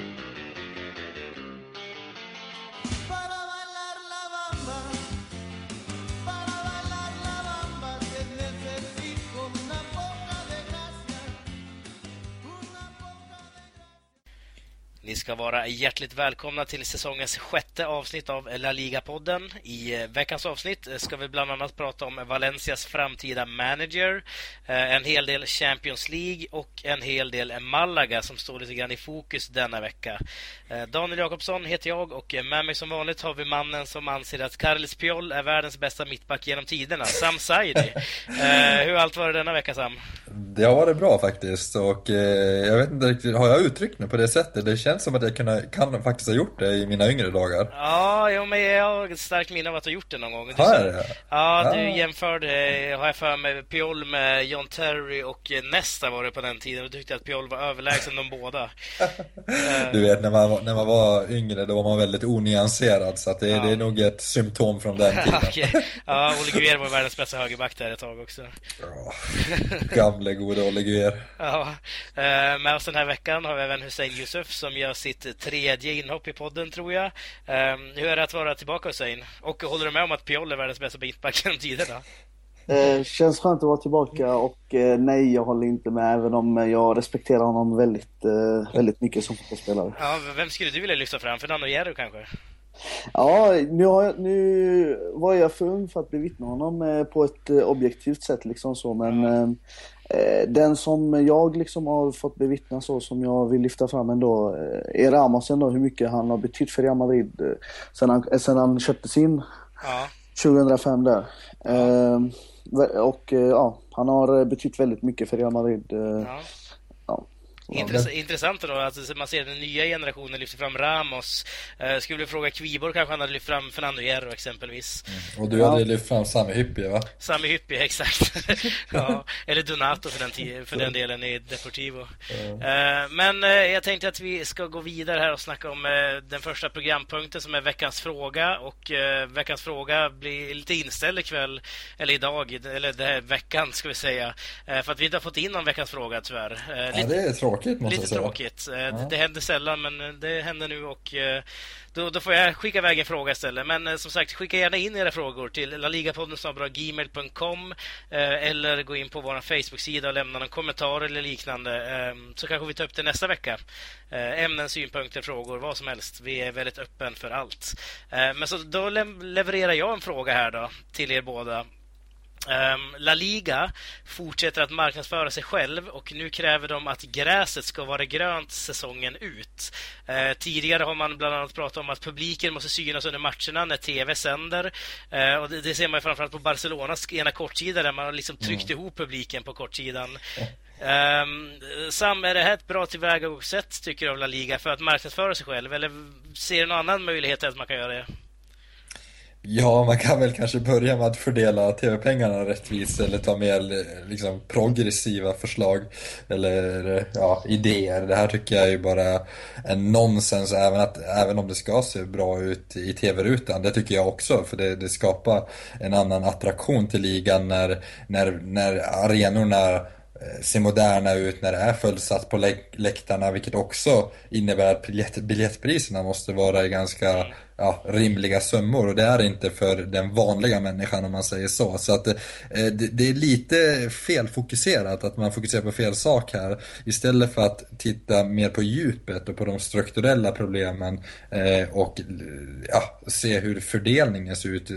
thank you Ni ska vara hjärtligt välkomna till säsongens sjätte avsnitt av La Liga-podden. I eh, veckans avsnitt eh, ska vi bland annat prata om Valencias framtida manager, eh, en hel del Champions League och en hel del Malaga som står lite grann i fokus denna vecka. Daniel Jakobsson heter jag och med mig som vanligt har vi mannen som anser att Carles Piol är världens bästa mittback genom tiderna, Sam Saidi. Hur har allt varit denna vecka, Sam? Det har varit bra faktiskt och jag vet inte riktigt, har jag uttryckt mig på det sättet? Det känns som att jag kunna, kan faktiskt ha gjort det i mina yngre dagar. Ja, jo, men jag har ett starkt minne av att du gjort det någon gång. har jag det? Ja, ja, du jämförde, har jag för mig, Piol med John Terry och Nesta var det på den tiden och du tyckte att Piol var överlägsen de båda. du vet, när man, när man var yngre då var man väldigt onyanserad så att det, ja. det är nog ett symptom från den tiden. okay. Ja, Olle Guer var världens bästa högerback där ett tag också. Ja, gamle gode Olle Guer. Ja, eh, med oss den här veckan har vi även Hussein Yusuf som gör sitt tredje inhopp i podden, tror jag. Um, hur är det att vara tillbaka, Hussein? Och håller du med om att Piol är världens bästa mittback genom tiderna? Eh, känns skönt att vara tillbaka och eh, nej, jag håller inte med även om jag respekterar honom väldigt, eh, väldigt mycket som fotbollsspelare. Ja, vem skulle du vilja lyfta fram? Fernando Hierro kanske? Ja, nu, jag, nu var jag för ung för att bevittna honom eh, på ett eh, objektivt sätt liksom så, men ja. Eh, den som jag liksom har fått bevittna så som jag vill lyfta fram ändå är Ramos ändå, hur mycket han har betytt för Real Madrid sen han, sen han köptes in ja. 2005 där. Ja. Och ja, han har betytt väldigt mycket för Real Madrid. Ja. Intress intressant då att man ser den nya generationen lyfter fram Ramos. Uh, skulle vi fråga Kvibor kanske han hade lyft fram Fernando Hierro exempelvis. Mm. Och du hade ja. lyft fram Sami Hyppie va? Sami Hyppie, exakt. ja, eller Donato för den, för den delen i Deportivo. Mm. Uh, men uh, jag tänkte att vi ska gå vidare här och snacka om den första programpunkten som är veckans fråga. Och veckans fråga blir lite inställd ikväll, eller idag, eller den här veckan ska vi säga. för att vi inte har fått in någon veckans fråga tyvärr. ja, det är tråkigt tråkigt måste Lite jag säga. tråkigt. Eh, ja. Det, händer sällan men eh, det händer nu och eh, då, då får jag skicka iväg en fråga istället. Men som sagt, skicka gärna in era frågor till laligapodden.gmail.com eller gå in på vår Facebook-sida och lämna en kommentar eller liknande så kanske vi tar upp det nästa vecka. Ämnen, synpunkter, frågor, vad som helst. Vi är väldigt öppen för allt. Men så då levererar jag en fråga här då till er båda La Liga fortsätter att marknadsföra sig själv och nu kräver de att gräset ska vara grönt säsongen ut. Uh, tidigare har man bland annat pratat om att publiken måste synas under matcherna när TV sänder. Uh, och det, ser man framförallt på Barcelonas ena kortsida där man har liksom tryckt mm. ihop publiken på kortsidan. Sam, är det här ett bra tillvägagångssätt tycker du av La Liga för att marknadsföra sig själv eller ser du någon annan möjlighet att man kan göra det? Ja, man kan väl kanske börja med att fördela tv-pengarna rättvist eller ta mer liksom, progressiva förslag eller ja, idéer. Det här tycker jag är bara en nonsens även, att, även om det ska se bra ut i tv-rutan. Det tycker jag också för det, det skapar en annan attraktion till ligan när, när, när arenorna eh, ser moderna ut när det är fullsatt på läktarna vilket också innebär att biljett, biljettpriserna måste vara ganska ja, rimliga summor och det är inte för den vanliga människan om man säger så. Så att eh, det, det, är lite felfokuserat att man fokuserar på fel sak här. Istället för att titta mer på djupet och på de strukturella problemen eh, och eh, ja, se hur fördelningen ser ut eh,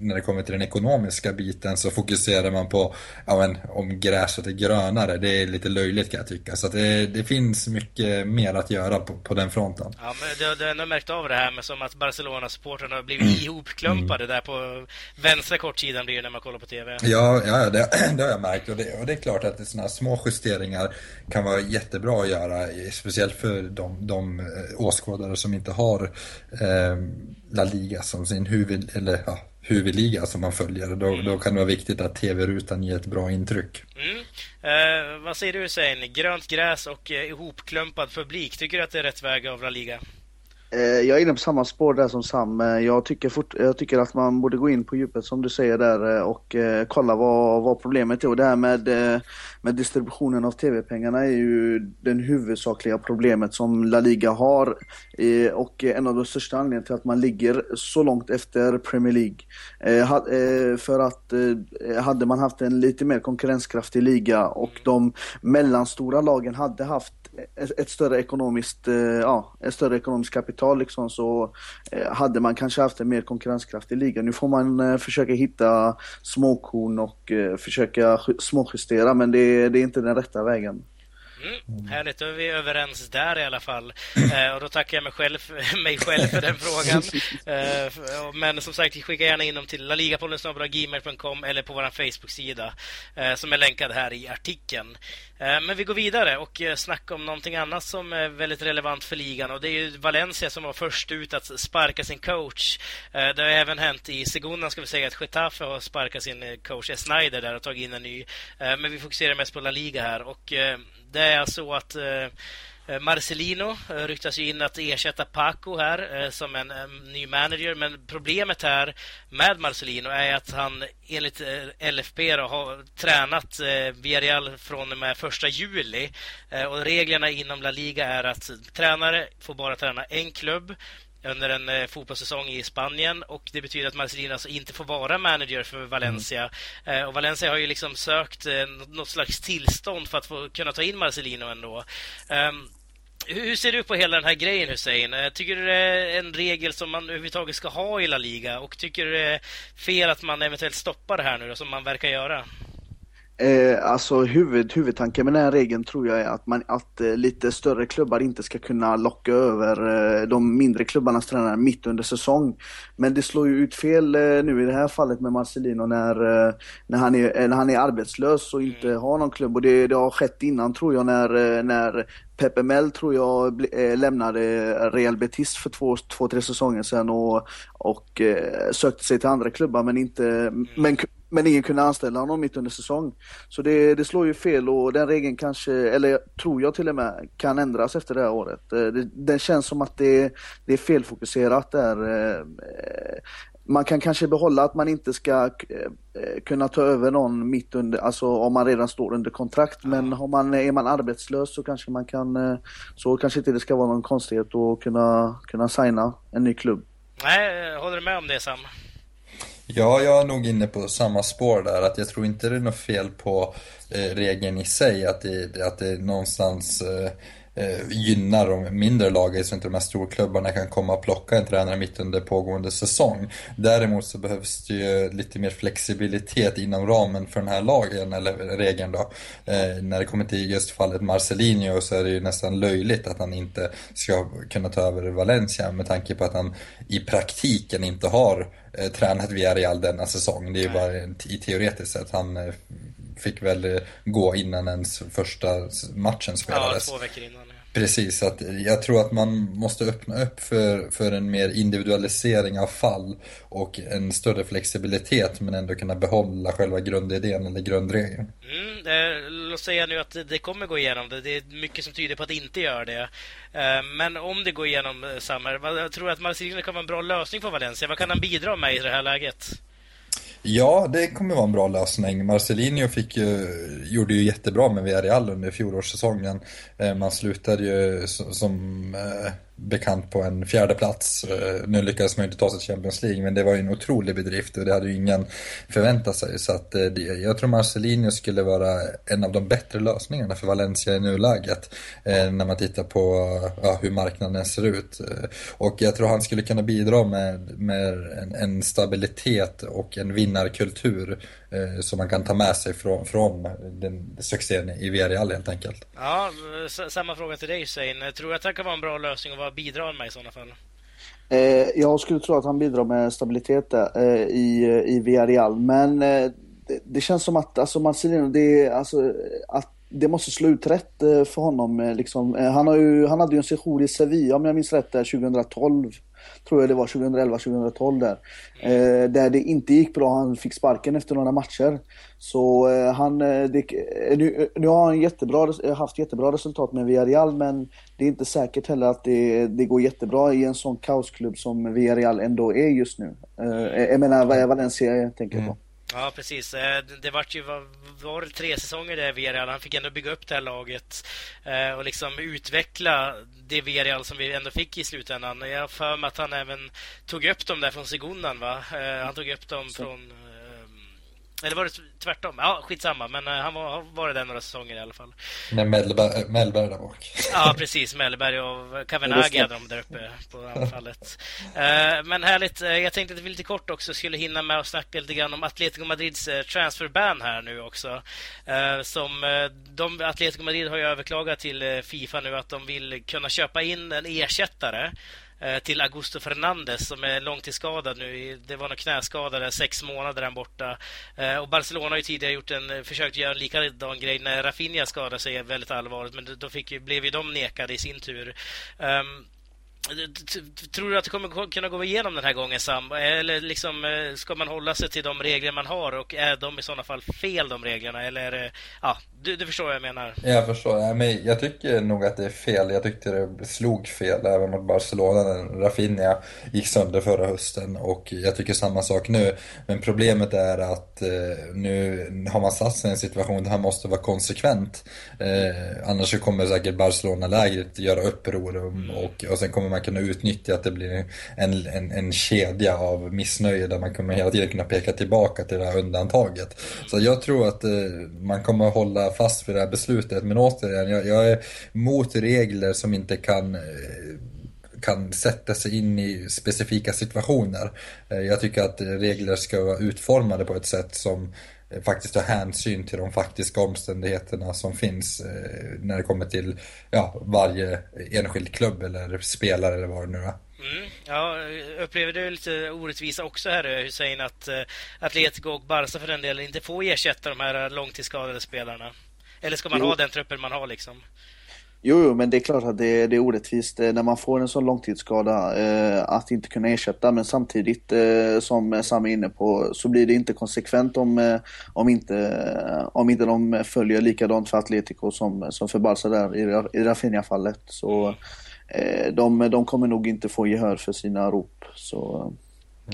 när det kommer till den ekonomiska biten så fokuserar man på ja, men, om gräset är grönare. Det är lite löjligt kan jag tycka. Så det, det, finns mycket mer att göra på, på den fronten. Ja, men du, du har ändå märkt av det här med som att Barcelona-supportrarna har blivit mm. ihopklumpade mm. där på vänstra kortsidan blir det när man kollar på TV. Ja, ja det, det har jag märkt och det, och det är klart att sådana små justeringar kan vara jättebra att göra, speciellt för de, de eh, åskådare som inte har eh, La Liga som sin huvud, eller, ja, huvudliga som man följer. Då, mm. då kan det vara viktigt att TV-rutan ger ett bra intryck. Mm. Eh, vad säger du Hussein? Grönt gräs och eh, ihopklumpad publik. Tycker du att det är rätt väg av La Liga? Eh, jag är inne på samma spår där som Sam. Eh, jag tycker, fort, jag tycker att man borde gå in på djupet som du säger där eh, och kolla vad, vad problemet är. Och det här med, med distributionen av tv-pengarna är ju det huvudsakliga problemet som La Liga har. Och en av de största anledningarna till att man ligger så långt efter Premier League. För att hade man haft en lite mer konkurrenskraftig liga och de mellanstora lagen hade haft ett större ekonomiskt, ja, ett större ekonomiskt kapital liksom så eh, hade man kanske haft en mer konkurrenskraftig liga. Nu får man eh, försöka hitta småkorn och eh, försöka småjustera men det, det är inte den rätta vägen. Mm, härligt, då är vi överens där i alla fall. Eh, och då tackar jag mig själv, mig själv för den frågan. Eh, men som sagt, skicka gärna in dem till laligapodden.gmail.com eller på vår Facebook-sida eh, som är länkad här i artikeln. Eh, men vi går vidare och eh, snackar om någonting annat som är väldigt relevant för ligan och det är ju Valencia som var först ut att sparka sin coach. Eh, det har även hänt i Segunda, ska vi säga, att Getafe har sparkat sin coach Snyder där och tagit in en ny. Men vi fokuserar mest på La Liga här och det är så att Eh, Marcelino eh, ryktas ju in att ersätta Paco här eh, som en eh, ny manager. Men problemet här med Marcelino är att han enligt eh, LFP då, har tränat Villarreal från och med första juli. Och reglerna inom La Liga är att tränare får bara träna en klubb under en fotbollssäsong i Spanien och det betyder att Marcelino alltså inte får vara manager för Valencia. Mm. och Valencia har ju liksom sökt något slags tillstånd för att få kunna ta in Marcelino ändå. Um, hur ser du på hela den här grejen Hussein? Eh, tycker du det är en regel som man överhuvudtaget ska ha i La Liga? Och tycker du det är fel att man eventuellt stoppar det här nu då, som man verkar göra? Eh, alltså huvud, huvudtanken med den här regeln tror jag är att, man, att eh, lite större klubbar inte ska kunna locka över eh, de mindre klubbarnas tränare mitt under säsong. Men det slår ju ut fel eh, nu i det här fallet med Marcelino när, eh, när, han, är, när han är arbetslös och inte mm. har någon klubb. Och det, det har skett innan tror jag när, när Pepe Mel tror jag lämnade Real Betis för två, två tre säsonger sedan och, och sökte sig till andra klubbar men inte mm. men men ingen kunde anställa honom mitt under säsong. Så det, det slår ju fel och den regeln kanske, eller tror jag till och med, kan ändras efter det här året. Eh, det, det känns som att det, det är felfokuserat där. Eh, man kan kanske behålla att man inte ska eh, kunna ta över någon mitt under, alltså om man redan står under kontrakt. Men har man, är man arbetslös så kanske man kan, så kanske inte det ska vara någon konstighet att kunna, kunna signa en ny klubb. Nej, håller du med om det Sam? Ja, jag är nog inne på samma spår där. Att jag tror inte det är något fel på eh, regeln i sig. Att det, att det någonstans eh, eh gynnar de mindre lagen så inte de här storklubbarna kan komma och plocka en tränare mitt under pågående säsong. Däremot så behövs det ju lite mer flexibilitet inom ramen för den här lagen, eller regeln då. Eh, när det kommer till just fallet Marcelinho så är det ju nästan löjligt att han inte ska kunna ta över Valencia med tanke på att han i praktiken inte har eh, tränat Villarreal denna säsong. Det är ju bara i teoretiskt sett. Han eh, fick väl gå innan ens första matchen spelades. Ja, två veckor innan. Precis, att jag tror att man måste öppna upp för, för en mer individualisering av fall och en större flexibilitet men ändå kunna behålla själva grundidén eller grundregeln. Mm, eh, låt säga nu att det kommer gå igenom det. Det är mycket som tyder på att det inte gör det. Eh, men om det går igenom, eh, Sammer, jag tror att Marcelino kan vara en bra lösning för Valencia. Vad kan han bidra med i det här läget? Ja, det kommer vara en bra lösning. Marcelinho fick ju, gjorde ju jättebra med Villarreal under fjolårssäsongen. Eh, man slutade ju som eh, bekant på en fjärde plats. Eh, nu lyckades man ju inte ta sig till Champions League men det var ju en otrolig bedrift och det hade ju ingen förväntat sig. Så att eh, det, jag tror Marcelinho skulle vara en av de bättre lösningarna för Valencia i nuläget. Eh, när man tittar på ja, hur marknaden ser ut. Och jag tror han skulle kunna bidra med, med en, en stabilitet och en vinnarkultur som man kan ta med sig från, från den succén i Villarreal helt enkelt. Ja, samma fråga till dig Hussein. Tror du att det kan vara en bra lösning vad bidrar med i sådana fall? Eh, jag skulle tro att han bidrar med stabilitet där, eh, i, i Villarreal. Men eh, det, det, känns som att alltså Marcelino, det, alltså, att det måste slå ut rätt eh, för honom. Eh, liksom. Eh, han, har ju, han hade ju en session i Sevilla om jag minns rätt där 2012 tror jag det var, 2011-2012 där. Eh, där det inte gick bra, han fick sparken efter några matcher. Så eh, han, eh, det, eh, nu, eh, nu har han jättebra, haft jättebra resultat med Villarreal men det är inte säkert heller att det, det går jättebra i en sån kaosklubb som Villarreal ändå är just nu. Eh, jag menar Valencia jag tänker på. Mm. Ja, precis. Eh, det vart ju var, var tre säsonger där Villarreal. Han fick ändå bygga upp det här laget eh, och liksom utveckla det Villarreal som vi ändå fick i slutändan. Jag har för mig att han även tog upp dem där från Segundan, va? Eh, han tog upp dem Så. från eller var det tvärtom? Ja, skitsamma. Men uh, han var, var där några säsonger i alla fall. Med Mellberg, Mellberg där bak. ja, precis. Mellberg och Kavenagi hade de där uppe på anfallet. Uh, men härligt. Uh, jag tänkte att vi lite kort också skulle hinna med att snacka lite grann om Atletico Madrids transferban här nu också. som de, Atletico Madrid har ju överklagat till Fifa nu att de vill kunna köpa in en ersättare Eh, Eh, till Augusto Fernandes som är långtidsskadad nu. Det var någon knäskada där, sex månader där borta. Eh, och Barcelona har ju tidigare gjort en, eh, försökt göra en likadan grej när Rafinha skadade sig väldigt allvarligt, men då fick, blev ju de nekade i sin tur. Um, Tror du att det kommer kunna gå igenom den här gången, Sam? Eller liksom, eh, ska man hålla sig till de regler man har och är de i sådana fall fel, de reglerna? Eller, ja, du, du förstår vad jag menar? Jag förstår. Men jag tycker nog att det är fel. Jag tyckte det slog fel även mot Barcelona när Rafinha gick sönder förra hösten och jag tycker samma sak nu. Men problemet är att eh, nu har man satt sig i en situation där han måste vara konsekvent. Eh, annars kommer säkert Barcelona-lägret göra uppror och, och, och sen kommer man kunna utnyttja att det blir en, en, en kedja av missnöje där man kommer hela tiden kunna peka tillbaka till det här undantaget. Så jag tror att eh, man kommer hålla fast vid det här beslutet. Men återigen, jag, jag är mot regler som inte kan eh, kan sätta sig in i specifika situationer. Eh, jag tycker att regler ska vara utformade på ett sätt som eh, faktiskt tar hänsyn till de faktiska omständigheterna som finns när det kommer till ja, varje enskild klubb eller spelare eller vad det nu är. Mm, ja, upplever du lite orättvisa också här Hussein att Atletico och Barca för den delen inte får ersätta de här långtidsskadade spelarna? Eller ska man jo. ha den truppen man har liksom? Jo, jo, men det är klart att det, det är orättvist eh, när man får en sån långtidsskada eh, att inte kunna ersätta. Men samtidigt, eh, som Sam är inne på, så blir det inte konsekvent om, eh, om, inte, eh, om inte de följer likadant för Atletico som, som för Barca där i, i Rafinha-fallet. Så eh, de, de kommer nog inte få gehör för sina rop. Så,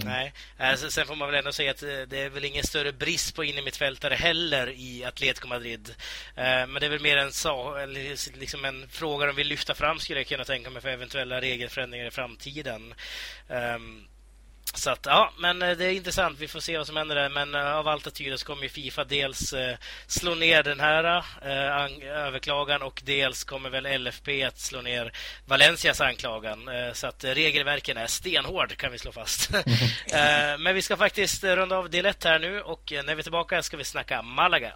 Mm. Nej, alltså, sen får man väl ändå säga att eh, det är väl ingen större brist på innermittfältare heller i Atletico Madrid. Eh, men det är väl mer en, liksom en fråga de vill lyfta fram skulle jag kunna tänka mig för eventuella regelförändringar i framtiden. Ehm, så att, ja, men eh, det är intressant. Vi får se vad som händer där. Men eh, av allt att tyda så kommer ju Fifa dels eh, slå ner den här överklagan och dels kommer väl LFP att slå ner Valencias anklagan. så att regelverken är stenhård kan vi slå fast. men vi ska faktiskt runda av del 1 här nu och när vi är tillbaka ska vi snacka Malaga.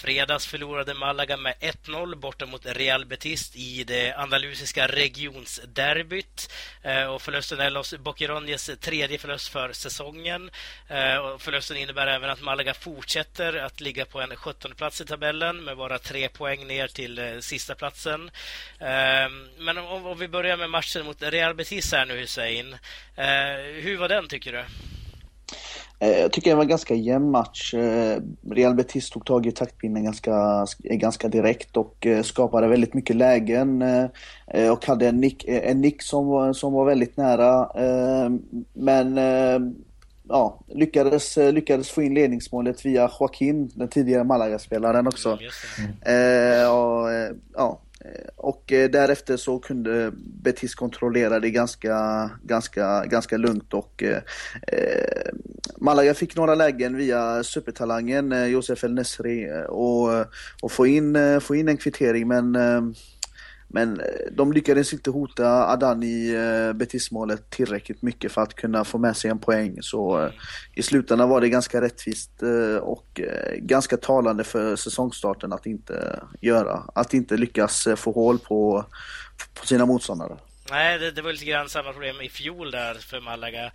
Fredags förlorade Malaga med 1-0 borta mot Real Betis i det andalusiska regionsderbyt. Eh, och förlusten är Los Boquerones tredje förlust för säsongen. Eh, och förlusten innebär även att Malaga fortsätter att ligga på en 17 plats i tabellen med bara tre poäng ner till eh, sista platsen. Ehm, men om vi börjar med matchen mot Real Betis här nu, Hussein. Hur var den, tycker du? Eh, jag tycker det var en ganska jämn match. Eh, Real Betis tog tag i taktpinnen ganska, ganska direkt och eh, skapade väldigt mycket lägen och hade en nick, en nick som, var, som var väldigt nära. Men ja, lyckades, lyckades få in ledningsmålet via Joaquin, den tidigare Malaga-spelaren också. Mm. Och, ja, Eh, och eh, därefter så kunde Betis kontrollera det ganska, ganska, ganska lugnt och eh, eh Malaga fick några lägen via supertalangen Josef El Nesri och, och få, in, få in en kvittering men men eh, de lyckades inte hota Adan i eh, Betis-målet tillräckligt mycket för att kunna få med sig en poäng. Så eh, i slutändan var det ganska rättvist och ganska talande för säsongstarten att inte göra, att inte lyckas få hål på, på sina motståndare. Nej, det, det, var lite grann samma problem i fjol där för Malaga.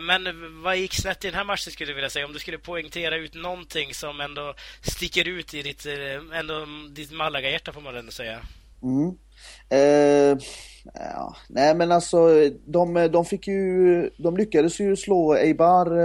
Men vad gick snett i den här matchen skulle du vilja säga? Om du skulle poängtera ut någonting som ändå sticker ut i ditt, ändå, ditt Malaga-hjärta får man ändå säga. Mm. Eh, Ja, nej men alltså de, de fick ju, de lyckades ju slå Eibar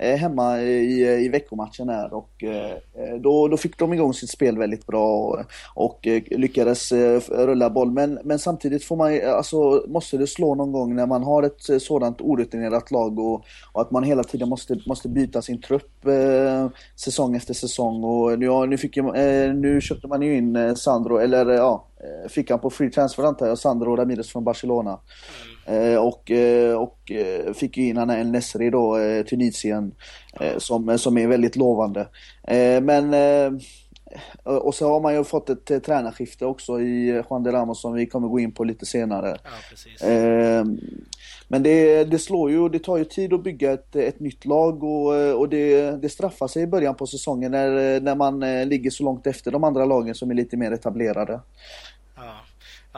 eh, hemma i, i veckomatchen här och eh, då, då fick de igång sitt spel väldigt bra och, och eh, lyckades eh, rulla boll. Men, men samtidigt får man, alltså, måste det slå någon gång när man har ett eh, sådant orutinerat lag och, och att man hela tiden måste, måste byta sin trupp eh, säsong efter säsong. Och nu, nu, fick, eh, nu köpte man ju in eh, Sandro, eller ja, fick han på free transfer antar jag, Sandro Ramirez från Barcelona. Mm. och, och fick ju in han El Nesri då, Tunisien, som, som är väldigt lovande. men och så har man ju fått ett tränarskifte också i Juan de Ramos som vi kommer gå in på lite senare. Ja, men det, det slår ju, det tar ju tid att bygga ett, ett nytt lag och, och det, det straffar sig i början på säsongen när, när man ligger så långt efter de andra lagen som är lite mer etablerade.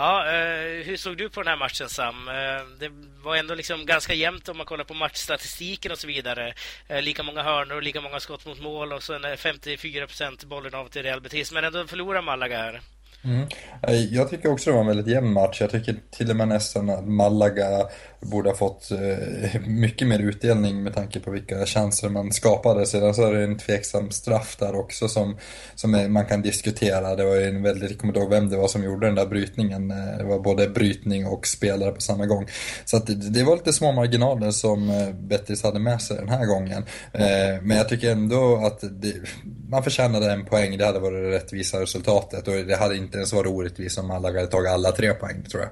Ja, eh, hur såg du på den här matchen Sam? Eh, det var ändå liksom ganska jämnt om man kollar på matchstatistiken och så vidare. Eh, lika många hörnor lika många skott mot mål och sen 54 procent bollen av till Real Betis. Men ändå förlorar Malaga här. Mm. Jag tycker också det var en väldigt jämn match. Jag tycker till och med nästan att Malaga borde ha fått eh, mycket mer utdelning med tanke på vilka chanser man skapade. Sedan så är det en tveksam straff där också som, som man kan diskutera. Det var ju en väldigt, jag kommer inte ihåg vem det var som gjorde den där brytningen. Eh, det var både brytning och spelare på samma gång. Så att det, det var lite små marginaler som eh, Bettis hade med sig den här gången. Men jag tycker ändå att det, man förtjänade en poäng. Det hade varit det rättvisa resultatet och det hade inte ens varit orättvist om Malaga hade tagit alla tre poäng tror jag.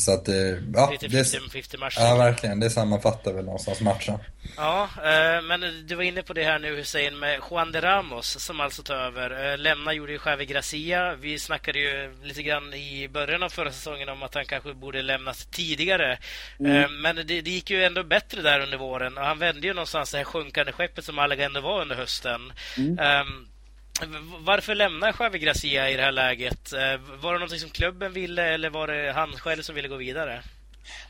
Så att, ja. Det, 50-50 match. Ja, verkligen. Det sammanfattar väl någonstans matchen. Ja, eh, men du var inne på det här nu Hussein med Juan de Ramos som alltså tar över. Eh, lämna gjorde ju Javi Gracia. Vi snackade ju lite grann i början av förra säsongen om att han kanske borde lämnas tidigare. Mm. Eh, men det, det, gick ju ändå bättre där under våren och han vände ju någonstans det här sjunkande skeppet som Malaga ändå var under hösten. Mm. Um, varför lämnar Javi Gracia i det här läget? Var det någonting som klubben ville eller var det han själv som ville gå vidare?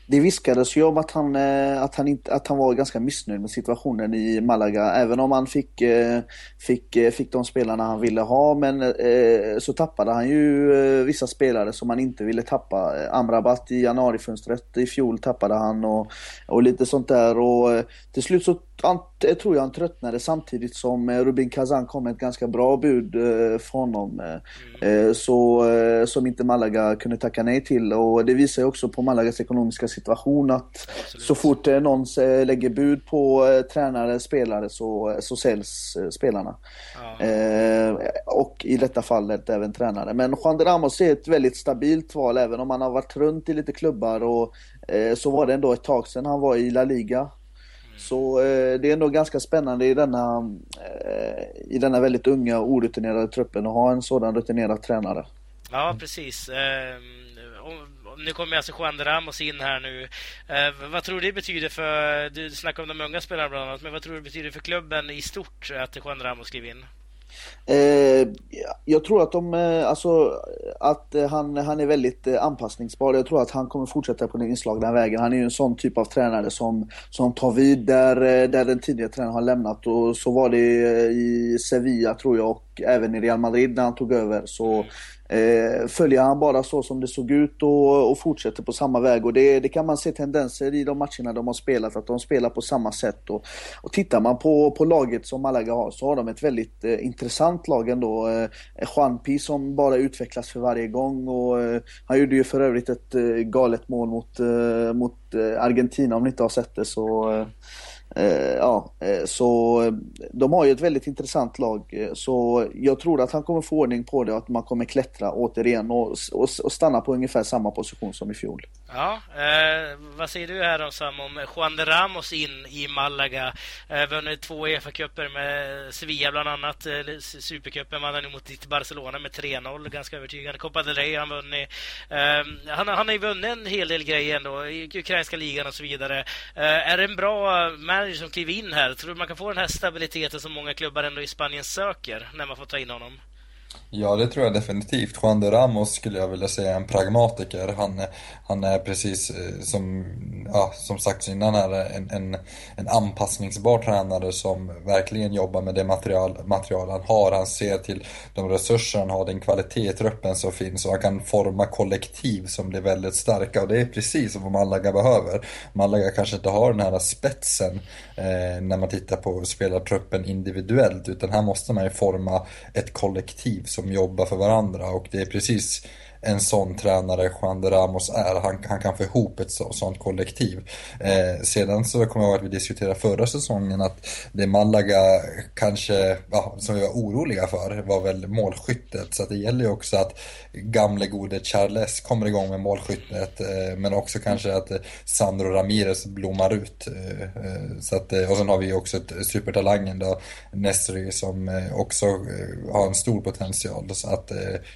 Det viskades ju om att han, eh, att, han inte, att han var ganska missnöjd med situationen i Malaga. Även om han fick, eh, fick, eh, fick de spelarna han ville ha. Men så tappade han ju vissa spelare som han inte ville tappa. Amrabat i januarifönstret i fjol tappade han och, och lite sånt där. Och till slut så han, jag tror jag han tröttnade samtidigt som Rubin Kazan kom med ett ganska bra bud eh, från honom. Mm. så, eh, som inte Malaga kunde tacka nej till. Och det visar ju också på Malagas ekonomiska situation att Absolut. så fort eh, någon lägger bud på eh, tränare, spelare så, så säljs eh, spelarna. Eh, och i detta fallet även tränare. Men Juan de Ramos är ett väldigt stabilt val även om han har varit runt i lite klubbar och eh, så var det ändå ett tag sedan han var i La Liga. Så eh, det är ändå ganska spännande i denna, eh, i denna väldigt unga och orutinerade truppen att ha en sådan rutinerad tränare. Ja, precis. Eh, nu kommer alltså Juan de Ramos in här nu. Eh, vad tror du det betyder för... Du snackar om de unga spelarna bland annat, men vad tror du det betyder för klubben i stort att Juan de Ramos skriver in? Eh, jag tror att de, eh, alltså att eh, han, han är väldigt eh, anpassningsbar. Jag tror att han kommer fortsätta på den inslagna vägen. Han är ju en sån typ av tränare som, som tar vid där, där den tidigare tränaren har lämnat. Och så var det i Sevilla tror jag och även i Real Madrid när han tog över. Så Eh, följer han bara så som det såg ut och, och fortsätter på samma väg och det, det, kan man se tendenser i de matcherna de har spelat, att de spelar på samma sätt. Och, och tittar man på, på laget som Malaga har så har de ett väldigt eh, intressant lag ändå. Eh, eh Juanpi som bara utvecklas för varje gång och eh, han gjorde ju för övrigt ett eh, galet mål mot, eh, mot eh, Argentina om ni inte har sett det så Eh, Eh, ja, eh, så eh, de har ju ett väldigt intressant lag. Så jag tror att han kommer få ordning på det och att man kommer klättra återigen och, och, och stanna på ungefär samma position som i fjol. Ja, eh, vad säger du här då Sam om Juan de Ramos in i Malaga? Eh, vunnit två Uefa-cuper med Sevilla bland annat. Eh, Supercupen vann han mot ditt Barcelona med 3-0, ganska övertygande. Copa del Rey han vunnit. Eh, han, han har ju vunnit en hel del grejer ändå, i ukrainska ligan och så vidare. Eh, är det en bra manager som kliver in här? Tror du man kan få den här stabiliteten som många klubbar ändå i Spanien söker när man får ta in honom? Ja, det tror jag definitivt. Juan de Ramos skulle jag vilja säga är en pragmatiker. Han, han är precis eh, som, ja, som sagt innan här, en, en, en anpassningsbar tränare som verkligen jobbar med det material, material han har. Han ser till de resurser han har, den kvalitet i truppen som finns och han kan forma kollektiv som blir väldigt starka och det är precis vad Malaga behöver. Malaga kanske inte har den här spetsen eh, när man tittar på spelartruppen individuellt utan här måste man ju forma ett kollektiv som jobbar för varandra. Och det är precis en sån tränare Juan de Ramos är. Han, han kan få ihop ett så, sånt kollektiv. Eh, sedan så kommer jag ihåg att vi diskuterade förra säsongen att det Malaga kanske, ja, som vi var oroliga för, var väl målskyttet. Så att det gäller ju också att gamle gode Charles kommer igång med målskyttet. Eh, men också kanske att eh, Sandro Ramirez blommar ut. Eh, eh så att, eh, och sen har vi också ett supertalangen då, Nesri som eh, också har en stor potential så att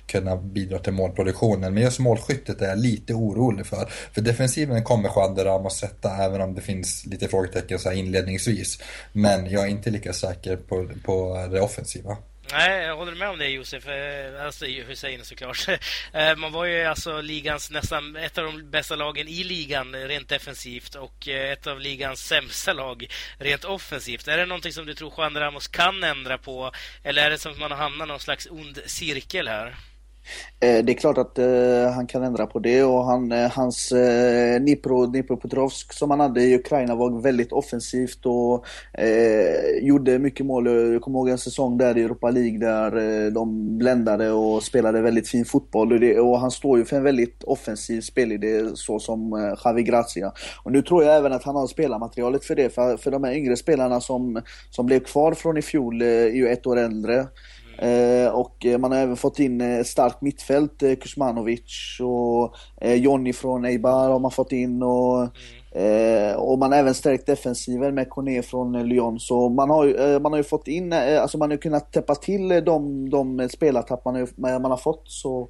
kunna bidra till målproduktion produktionen. Men just målskyttet är jag lite orolig för. För defensiven kommer Juan de Ramos sätta även om det finns lite frågetecken så här inledningsvis. Men jag är inte lika säker på, på det offensiva. Nej, jag håller med om det Josef. Eh, alltså Hussein såklart. Eh, man var ju alltså ligans nästan ett av de bästa lagen i ligan rent defensivt och eh, ett av ligans sämsta lag rent offensivt. Är det någonting som du tror Juan Ramos kan ändra på eller är det som att man har hamnat i någon slags ond cirkel här? Eh, det är klart att eh, han kan ändra på det och han, eh, hans uh, Dnipro, Dnipropetrovsk som han hade i Ukraina var väldigt offensivt och eh, gjorde mycket mål. Jag kommer ihåg en säsong där i Europa League där de bländade och spelade väldigt fin fotboll och, det, och, han står ju för en väldigt offensiv spelidé så som uh, Javi Grazia. Och nu tror jag även att han har spelarmaterialet för det för, för de här yngre spelarna som, som blev kvar från i fjol är ju ett år äldre. Eh, och eh, man har även fått in eh, ett starkt mittfält, eh, Kuzmanovic och eh, Jonny från Eibar har man fått in och Eh, och man har även stärkt defensiven med Kone från eh, Lyon. Så man har, eh, man har ju fått in, eh, alltså man har kunnat täppa till de, de spelartapp man, man har fått. Så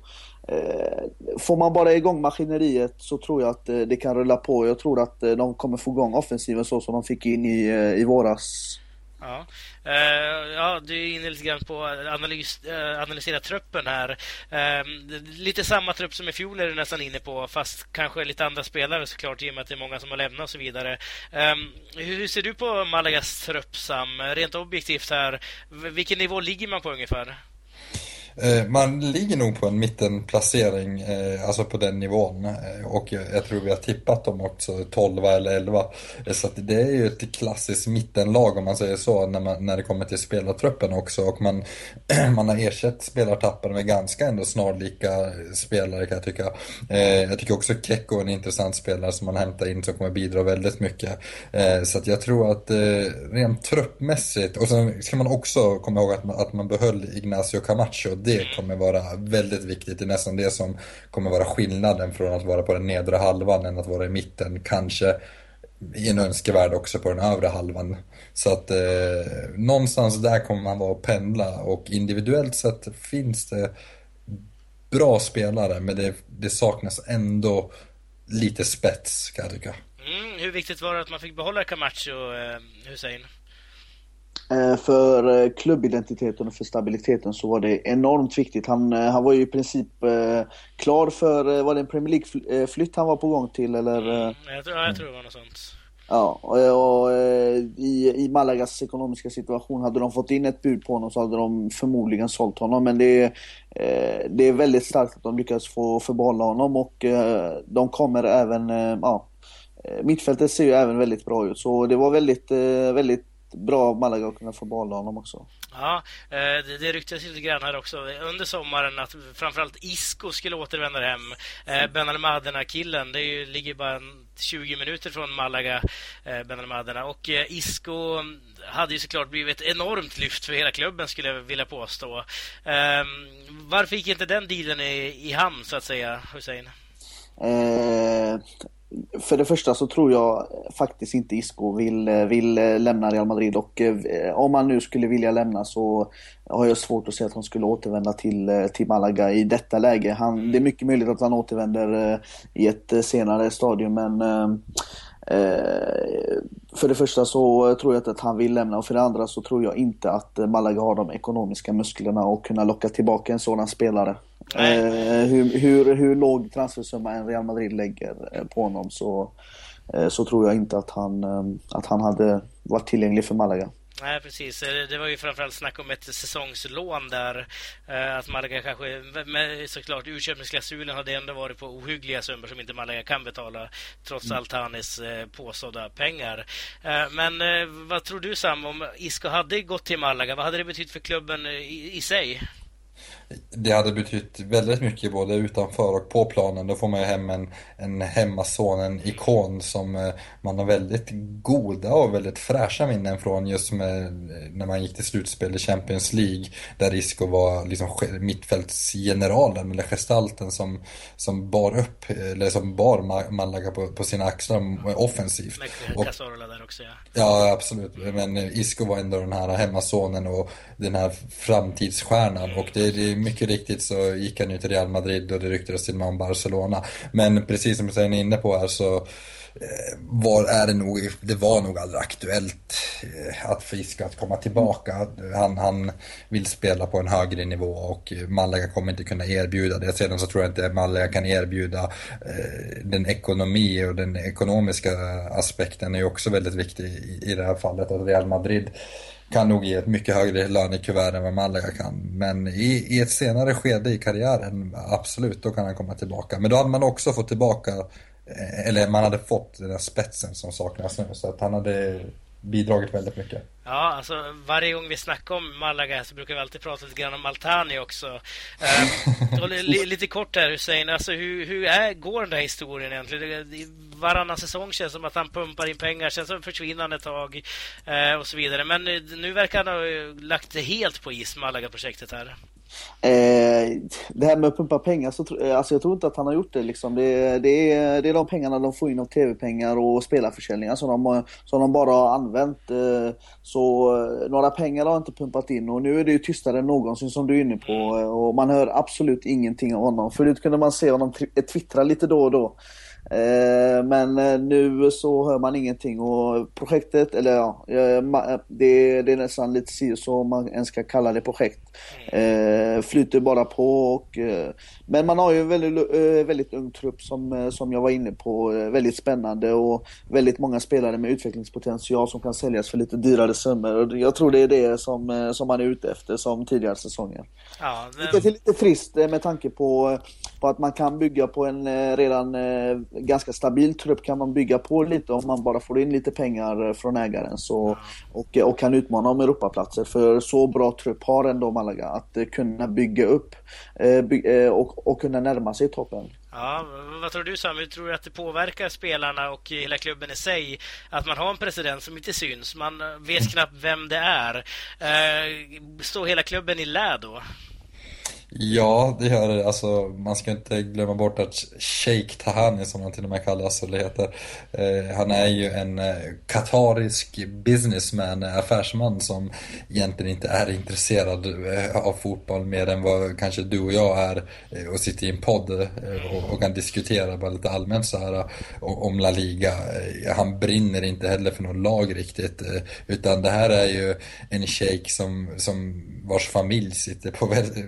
får man bara igång maskineriet så tror jag att det kan rulla på. Jag tror att de kommer få igång offensiven så som de fick in i, i våras. Ja. Uh, ja, du är inne lite grann på att analys, uh, analysera truppen här. Uh, lite samma trupp som i fjol är du nästan inne på, fast kanske lite andra spelare såklart, i och med att det är många som har lämnat och så vidare. Ehm, hur ser du på Malagas trupp, Sam? Rent objektivt här, vilken nivå ligger man på ungefär? Eh, man ligger nog på en mittenplacering, eh, alltså på den nivån. Eh, och jag tror vi har tippat dem också 12 eller 11. Så det är ju ett klassiskt mittenlag om man säger så, när, man, när det kommer till spelartruppen också. Och man, man har ersatt spelartappen med ganska ändå snarlika spelare kan jag tycka. Jag tycker också Kekko är en intressant spelare som man hämtar in som kommer bidra väldigt mycket. Så att jag tror att rent truppmässigt, och sen ska man också komma ihåg att man, att man behöll Ignacio Camacho det kommer vara väldigt viktigt. Det är nästan det som kommer vara skillnaden från att vara på den nedre halvan än att vara i mitten. Kanske i en önskevärld också på den övre halvan. Så att eh, någonstans där kommer man vara och pendla och individuellt sett finns det bra spelare men det, det saknas ändå lite spets kan jag tycka. Mm, hur viktigt var det att man fick behålla Camacho, eh, Hussein? Eh, för eh, klubbidentiteten och för stabiliteten så var det enormt viktigt. Han, eh, han var ju i princip klar för, var det en Premier League-flytt han var på gång till eller? Mm, jag, tror, jag tror det var något sånt. Ja, och, och i, i Malagas ekonomiska situation hade de fått in ett bud på honom så hade de förmodligen sålt honom. Men det är, det är väldigt starkt att de lyckas få förbehålla honom och de kommer även, ja, mittfältet ser ju även väldigt bra ut. Så det var väldigt, väldigt bra av Malaga att kunna få behålla honom också. Ja, eh, det, det ryktas lite grann här också under sommaren att framförallt Isco skulle återvända hem. Eh, ben Almadena-killen, det ju, ligger bara 20 minuter från Malaga, eh, Ben Almadena. Och Isco hade ju såklart blivit ett enormt lyft för hela klubben skulle jag vilja påstå. Varför gick inte den dealen i, i hamn så att säga, Hussein? Eh, för det första så tror jag faktiskt inte Isco vill, vill lämna Real Madrid och eh, om han nu skulle vilja lämna så har jag svårt att se att han skulle återvända till, till Malaga i detta läge. Han, det är mycket möjligt att han återvänder eh, i ett senare stadium men för det första så tror jag att han vill lämna och för det andra så tror jag inte att Malaga har de ekonomiska musklerna att kunna locka tillbaka en sådan spelare. Hur, hur, hur låg transfersumma en Real Madrid lägger på honom så, så tror jag inte att han, att han hade varit tillgänglig för Malaga. Nej, precis. Eh, det var ju framförallt snack om ett säsongslån där. Eh, att Malaga kanske, med, såklart utköpningsklausulen hade ändå varit på ohyggliga summor som inte Malaga kan betala trots mm. Altanis eh, påstådda pengar. Men vad tror du Sam, om Isco hade gått till Malaga, vad hade det betytt för klubben i, i sig? Det hade betytt väldigt mycket både utanför och på planen. Då får man ju hem en, en hemmason, en ikon som eh, man har väldigt goda och väldigt fräscha minnen från just med, när man gick till slutspel i Champions League där Isco var liksom mittfältsgeneralen eller gestalten som, som bar upp, eller som bar Malaga på, på sina axlar offensivt. Och, där också ja. Ja absolut, men Isco var ändå den här hemmasonen och den här framtidsstjärnan och det, det mycket riktigt så gick han ju till Real Madrid och det ryktades till om Barcelona. Men precis som du är inne på här så eh, var, är det, nog, det var nog aldrig aktuellt eh, att fiska att komma tillbaka. Han, han vill spela på en högre nivå och Malaga kommer inte kunna erbjuda det. Sedan så tror jag inte Malaga kan erbjuda eh, den ekonomi och den ekonomiska aspekten är ju också väldigt viktig i, i det här fallet. Att Real Madrid kan nog ge ett mycket högre lönekuvert än vad Malaga kan. Men i, i ett senare skede i karriären, absolut, då kan han komma tillbaka. Men då hade man också fått tillbaka, eh, eller man hade fått den där spetsen som saknas nu. Så att han hade bidragit väldigt mycket. Ja, alltså varje gång vi snackar om Malaga så brukar vi alltid prata lite grann om Altani också. Uh, lite kort här Hussein, alltså hur, hur är, går den där historien egentligen? Varannan säsong känns som att han pumpar in pengar, känns som försvinnande ett tag uh, och så vidare. Men nu verkar han ha lagt det helt på is, Malaga-projektet här. Eh, det här med att pumpa pengar, så, tro, eh, alltså jag tror inte att han har gjort det. Liksom. Det, det, är, det är de pengarna de får in av tv-pengar och spelarförsäljningar som de, som de bara har använt. Eh, så eh, några pengar har inte pumpat in och nu är det ju tystare än någonsin som du är inne på. Eh, och man hör absolut ingenting av honom. Förut kunde man se honom twittra lite då och då. Eh, men eh, nu så hör man ingenting och projektet, eller ja, eh, det, det är nästan lite si så man ens ska kalla det projekt. Flyter bara på och men man har ju en väldigt, väldigt ung trupp som, som jag var inne på. Väldigt spännande och väldigt många spelare med utvecklingspotential som kan säljas för lite dyrare summor. Jag tror det är det som, som man är ute efter som tidigare säsonger. Ja, men... Vilket är lite trist med tanke på, på att man kan bygga på en redan ganska stabil trupp kan man bygga på lite om man bara får in lite pengar från ägaren så, och, och kan utmana om Europaplatser. För så bra trupp har ändå Malaga att kunna bygga upp eh, by, eh, och, och kunna närma sig toppen. Ja, vad tror du Sam? Hur tror du att det påverkar spelarna och hela klubben i sig att man har en president som inte syns? Man vet knappt vem det är. Eh, står hela klubben i lä då? Ja, det gör det. Alltså, man ska inte glömma bort att Sheikh Tahani, som han till och med kallas, eller heter, eh, han är ju en eh, katarisk businessman, eh, affärsman som egentligen inte är intresserad eh, av fotboll mer än vad kanske du och jag är eh, och sitter i en podd eh, och, och, kan diskutera bara lite allmänt så här eh, om La Liga. Eh, han brinner inte heller för någon lag riktigt, utan det här är ju en Sheikh som, som vars familj sitter på väldigt,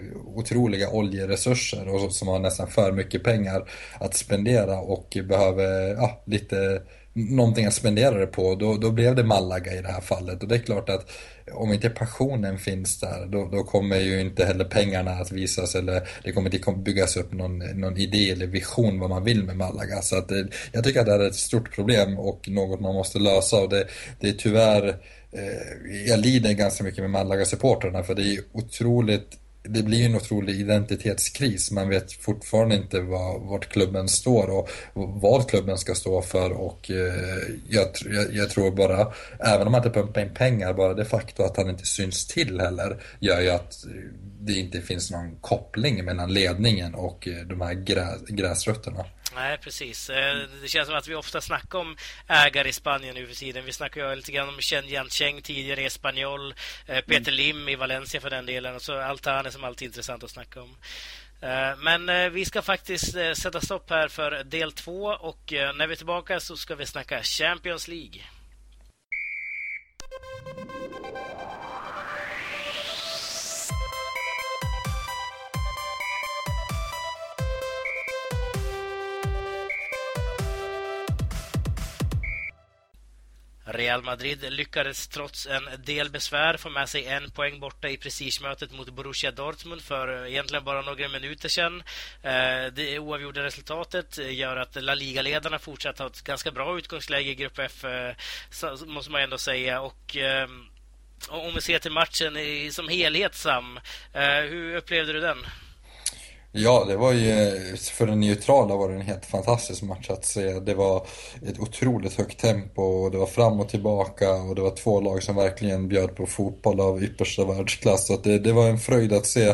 otroliga oljeresurser och som har nästan för mycket pengar att spendera och behöver ja, lite någonting att spendera det på, då, då blev det Malaga i det här fallet. Och det är klart att om inte passionen finns där, då, då kommer ju inte heller pengarna att visas eller det kommer inte byggas upp någon, någon idé eller vision vad man vill med Malaga. Så att det, jag tycker att det är ett stort problem och något man måste lösa och det, det är tyvärr eh, jag lider ganska mycket med Malaga-supportrarna för det är otroligt det blir en otrolig identitetskris. Man vet fortfarande inte var, vart klubben står och vad klubben ska stå för och eh, jag, jag, jag, tror bara, även om han inte pumpar in pengar, bara det faktum att han inte syns till heller gör ju att det inte finns någon koppling mellan ledningen och eh, de här grä, gräsrötterna. Nej, precis. Eh, det känns som att vi ofta snackar om ägare i Spanien nu för tiden. Vi snackade ju lite grann om Chen Yancheng tidigare i Espanyol, eh, Peter mm. Lim i Valencia för den delen och så Altane som alltid är intressant att snacka om. Men vi ska faktiskt sätta stopp här för del två och när vi är tillbaka så ska vi snacka Champions League. Real Madrid lyckades trots en del besvär få med sig en poäng borta i prestigemötet mot Borussia Dortmund för eh, egentligen bara några minuter sedan. Eh, det oavgjorda resultatet gör att La Liga-ledarna fortsatt har ett ganska bra utgångsläge i Grupp F, eh, måste man ändå säga. Och ehm, om vi ser till matchen som helhet, Sam, hur upplevde du den? Ja, det var ju för den neutrala var det en helt fantastisk match att se. Det var ett otroligt högt tempo och det var fram och tillbaka och det var två lag som verkligen bjöd på fotboll av yppersta världsklass. Så det, det, var en fröjd att se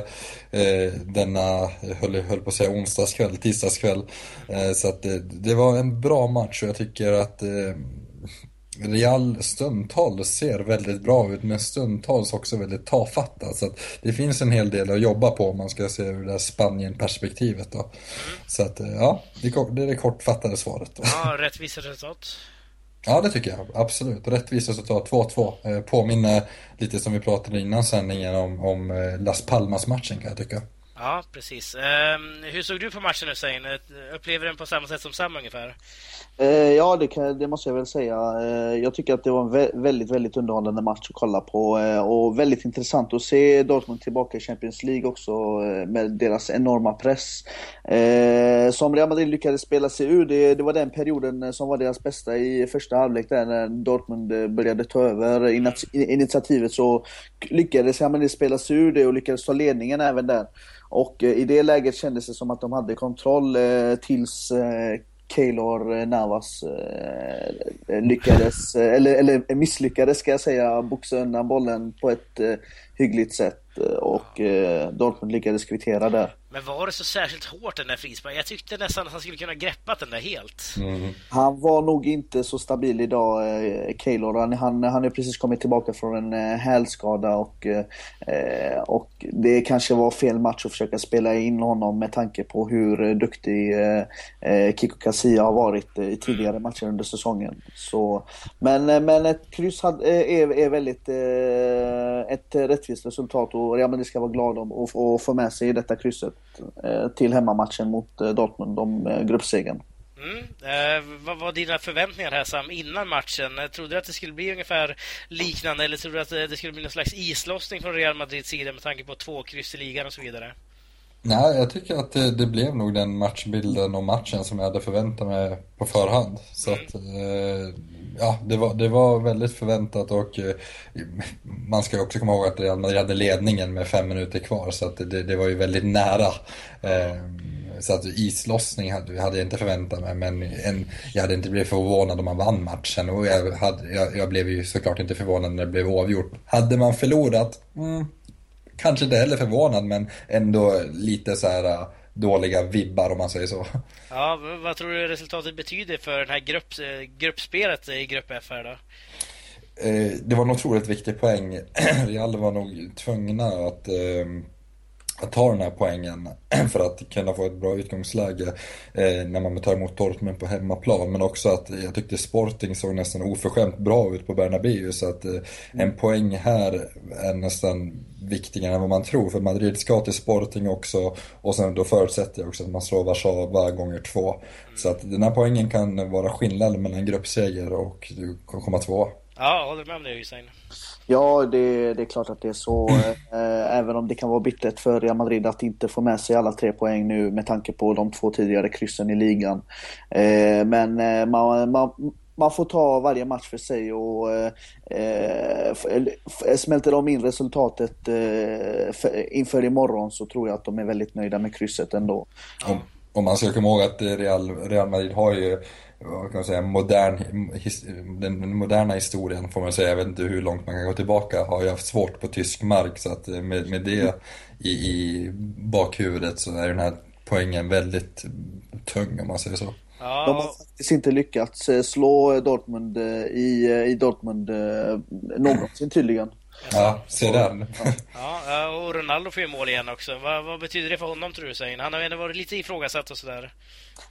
eh, denna, höll, höll på att säga onsdagskväll, tisdagskväll. Eh, så att det, det, var en bra match och jag tycker att eh, Real stundtals ser väldigt bra ut men stundtals också väldigt tafatta. Så att det finns en hel del att jobba på om man ska se ur det här Spanien-perspektivet. Då. Så att ja, det är det kortfattade svaret. Ja, rättvisa resultat. Ja, det tycker jag. Absolut. Rättvist resultat 2-2. Eh, påminner lite som vi pratade innan sändningen om, om eh, Las Palmas-matchen kan jag tycka. Ja, precis. Um, hur såg du på matchen Hussein? Eh, upplever den på samma sätt som Sam ungefär? Uh, ja, det, kan, det, måste jag väl säga. Uh, jag tycker att det var en vä väldigt, väldigt underhållande match att kolla på uh, och väldigt intressant att se Dortmund tillbaka i Champions League också med deras enorma press. som Real Madrid lyckades spela sig ur, det, det, var den perioden som var deras bästa i första halvlek där när Dortmund började ta över initiativet så lyckades Real Madrid spela sig ur det och lyckades ta ledningen även där. Och eh, i det läget kändes det som att de hade kontroll eh, tills eh, Keylor Navas lyckades, eller, eller misslyckades ska jag säga, boxa undan bollen på ett hyggligt sätt. Och Dortmund lyckades kvittera där. Men var det så särskilt hårt den där frisparken? Jag tyckte nästan att han skulle kunna greppat den där helt. Mm. Han var nog inte så stabil idag, eh, Keylor. Han, han, han har precis kommit tillbaka från en eh, hälskada och, eh, och det kanske var fel match att försöka spela in honom med tanke på hur duktig eh, eh Kiko Casilla har varit i tidigare mm. matcher under säsongen. Så, men, eh, men ett kryss had, är, är väldigt ett rättvist resultat och Real Madrid ska vara glad om att få med sig detta krysset. Eh, till hemmamatchen mot eh, Dortmund om eh, gruppsegern. Mm. Eh, vad var dina förväntningar här Sam, innan matchen? Eh, trodde du att det skulle bli ungefär liknande eller trodde du att det skulle bli någon slags islossning från Real Madrids sida med tanke på två kryss i ligan och så vidare? Nej, jag tycker att det, det, blev nog den matchbilden och matchen som jag hade förväntat mig på förhand. Så mm. att, eh, ja, det var, det var väldigt förväntat och eh, man ska också komma ihåg att Real Madrid hade ledningen med fem minuter kvar så att det, det var ju väldigt nära. Eh, så att islossning hade, hade jag inte förväntat mig men en, jag hade inte blivit förvånad om man vann matchen och jag, hade, jag, jag blev ju såklart inte förvånad när det blev oavgjort. Hade man förlorat, mm, kanske inte heller förvånad men ändå lite så här äh, dåliga vibbar om man säger så. Ja, vad tror du resultatet betyder för det här grupp, gruppspelet i Grupp F här då? Eh, det var en otroligt viktig poäng. Real var nog tvungna att ehm, att ta den här poängen för att kunna få ett bra utgångsläge eh, när man tar emot Dortmund på hemmaplan. Men också att jag tyckte Sporting såg nästan oförskämt bra ut på Bernabéu så att eh, en poäng här är nästan viktigare än vad man tror. För Madrid ska till Sporting också och sen då förutsätter jag också att man slår Warszawa gånger två. Så att den här poängen kan vara skillnaden mellan gruppseger och komma två. Ja, håller med om det Hussein. Ja, det, det, är klart att det är så. Eh, även om det kan vara bittert för Real Madrid att inte få med sig alla tre poäng nu med tanke på de två tidigare kryssen i ligan. Eh, men eh, man, man, man får ta varje match för sig och eh, smälter de in resultatet eh, för, inför imorgon så tror jag att de är väldigt nöjda med krysset ändå. Om, om man ska komma ihåg att Real, Real Madrid har ju vad kan man säga, modern, his, den moderna historien får man säga, jag vet inte hur långt man kan gå tillbaka, har ju haft svårt på tysk mark så att med, med det i, i bakhuvudet så är den här poängen väldigt tung om man säger så. Ja. De har faktiskt inte lyckats eh, slå Dortmund eh, i, eh, i Dortmund någonsin tydligen. Ja, se den. Ja, och Ronaldo får ju mål igen också. Vad, vad betyder det för honom tror du, Sein? Han har ju ändå varit lite ifrågasatt och sådär.